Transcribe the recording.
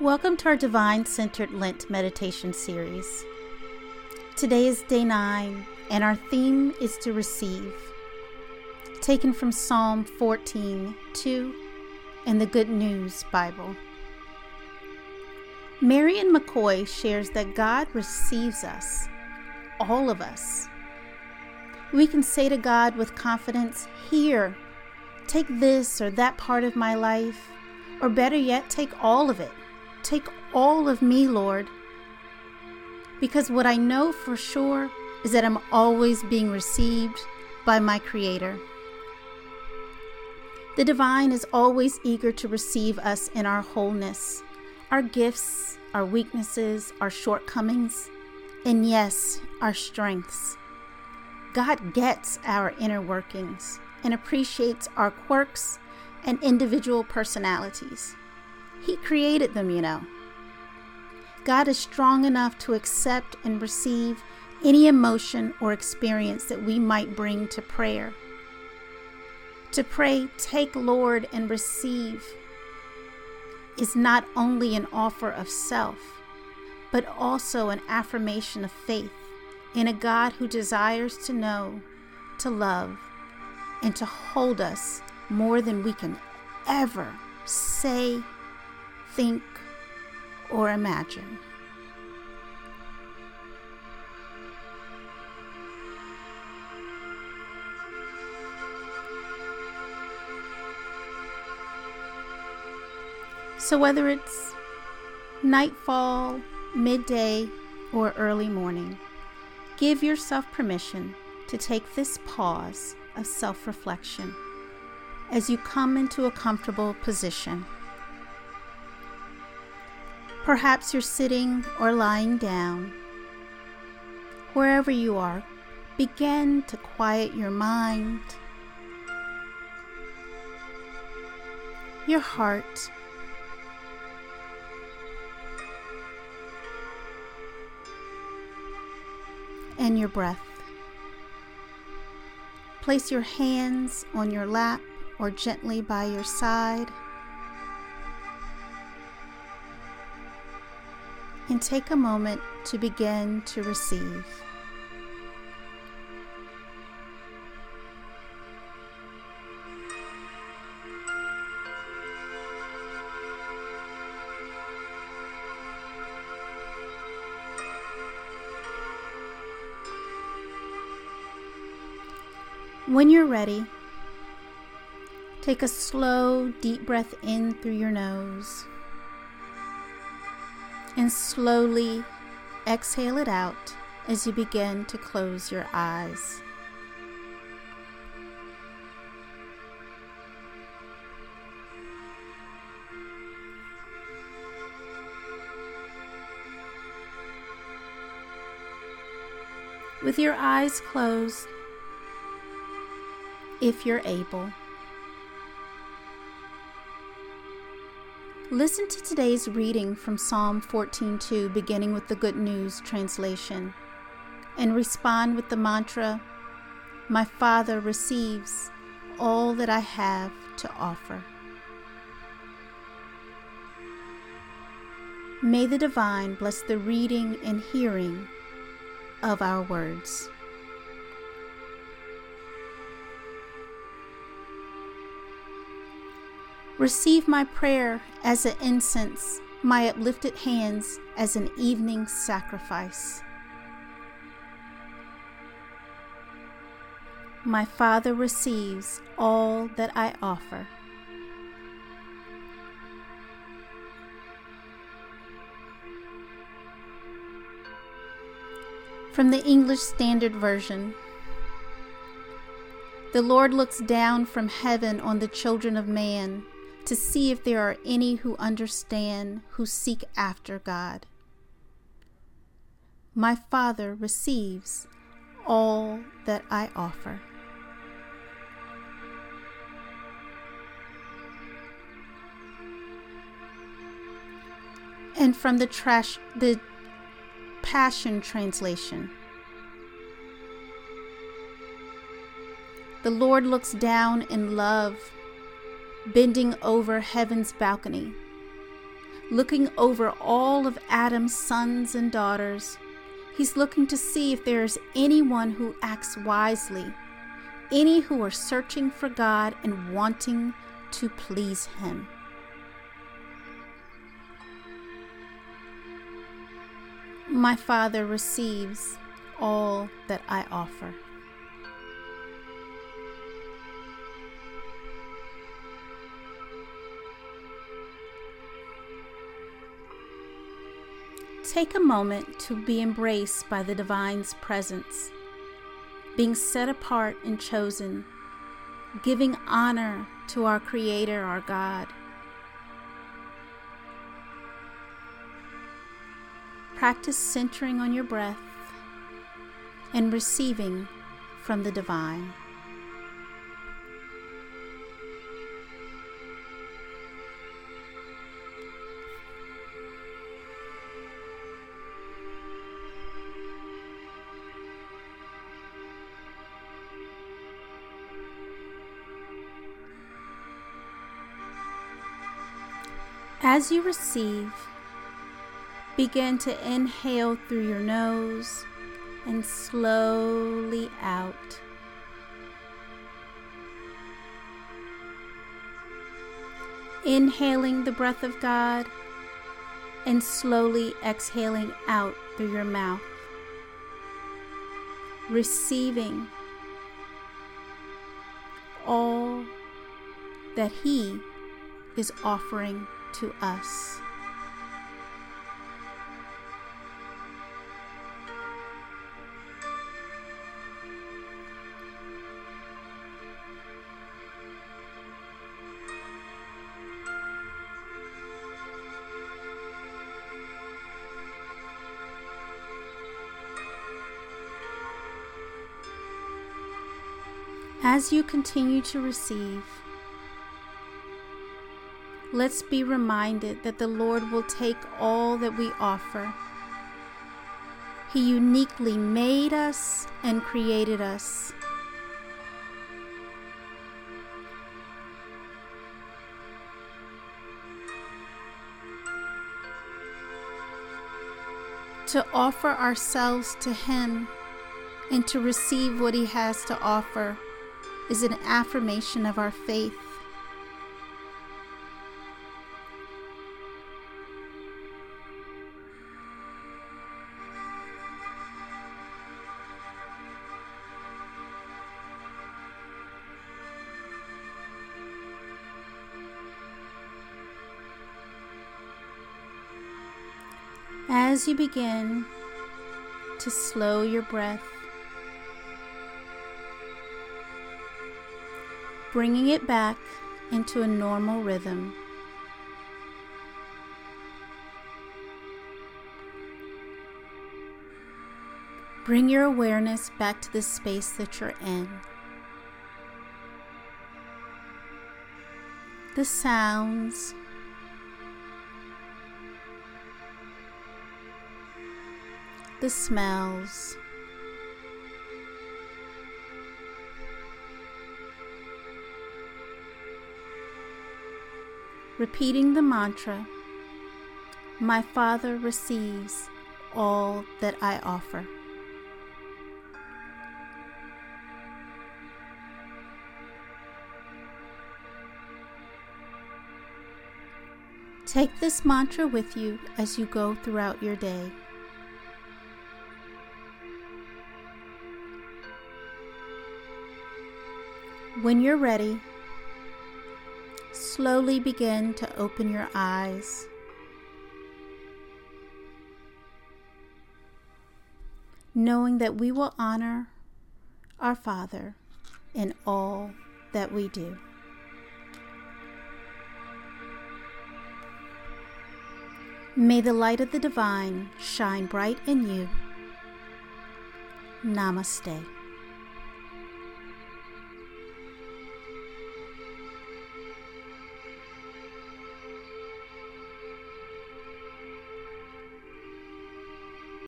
Welcome to our Divine Centered Lent Meditation Series. Today is day 9, and our theme is to receive. Taken from Psalm 14 2 in the Good News Bible. Marion McCoy shares that God receives us, all of us. We can say to God with confidence, Here, take this or that part of my life, or better yet, take all of it Take all of me, Lord. Because what I know for sure is that I'm always being received by my Creator. The divine is always eager to receive us in our wholeness, our gifts, our weaknesses, our shortcomings, and yes, our strengths. God gets our inner workings and appreciates our quirks and individual personalities. He created them, you know. God is strong enough to accept and receive any emotion or experience that we might bring to prayer. To pray, take Lord and receive, is not only an offer of self, but also an affirmation of faith in a God who desires to know, to love, and to hold us more than we can ever say think, or imagine. So, whether it's nightfall, midday, or early morning, give yourself permission to take this pause of self reflection as you come into a comfortable position. Perhaps you're sitting or lying down. Wherever you are, begin to quiet your mind, your heart, and your breath. Place your hands on your lap or gently by your side. And take a moment to begin to receive. When you're ready, take a slow, deep breath in through your nose and slowly exhale it out as you begin to close your eyes. With your eyes closed, if you're able, Listen to today's reading from Psalm 14:2 beginning with the Good News translation and respond with the mantra My Father receives all that I have to offer. May the divine bless the reading and hearing of our words. Receive my prayer as an incense, my uplifted hands as an evening sacrifice. My Father receives all that I offer. From the English Standard Version The Lord looks down from heaven on the children of man to see if there are any who understand, who seek after God. My Father receives all that I offer. And from the trash the Passion translation. The Lord looks down in love bending over heaven's balcony. looking over all of Adam's sons and daughters. He's looking to see if there is anyone who acts wisely, any who are searching for God and wanting to please Him. My Father receives all that I offer. Take a moment to be embraced by the Divine's presence, being set apart and chosen, giving honor to our Creator, our God. Practice centering on your breath and receiving from the Divine. As you receive, begin to inhale through your nose and slowly out. Inhaling the breath of God and slowly exhaling out through your mouth. Receiving all that He is offering to us. As you continue to receive, let's be reminded that the Lord will take all that we offer. He uniquely made us and created us. To offer ourselves to Him and to receive what He has to offer is an affirmation of our faith. As you begin to slow your breath, bringing it back into a normal rhythm. Bring your awareness back to the space that you're in. The sounds, the smells. repeating the mantra, My Father receives all that I offer. Take this mantra with you as you go throughout your day. When you're ready, slowly begin to open your eyes. Knowing that we will honor our Father in all that we do. May the light of the divine shine bright in you. Namaste.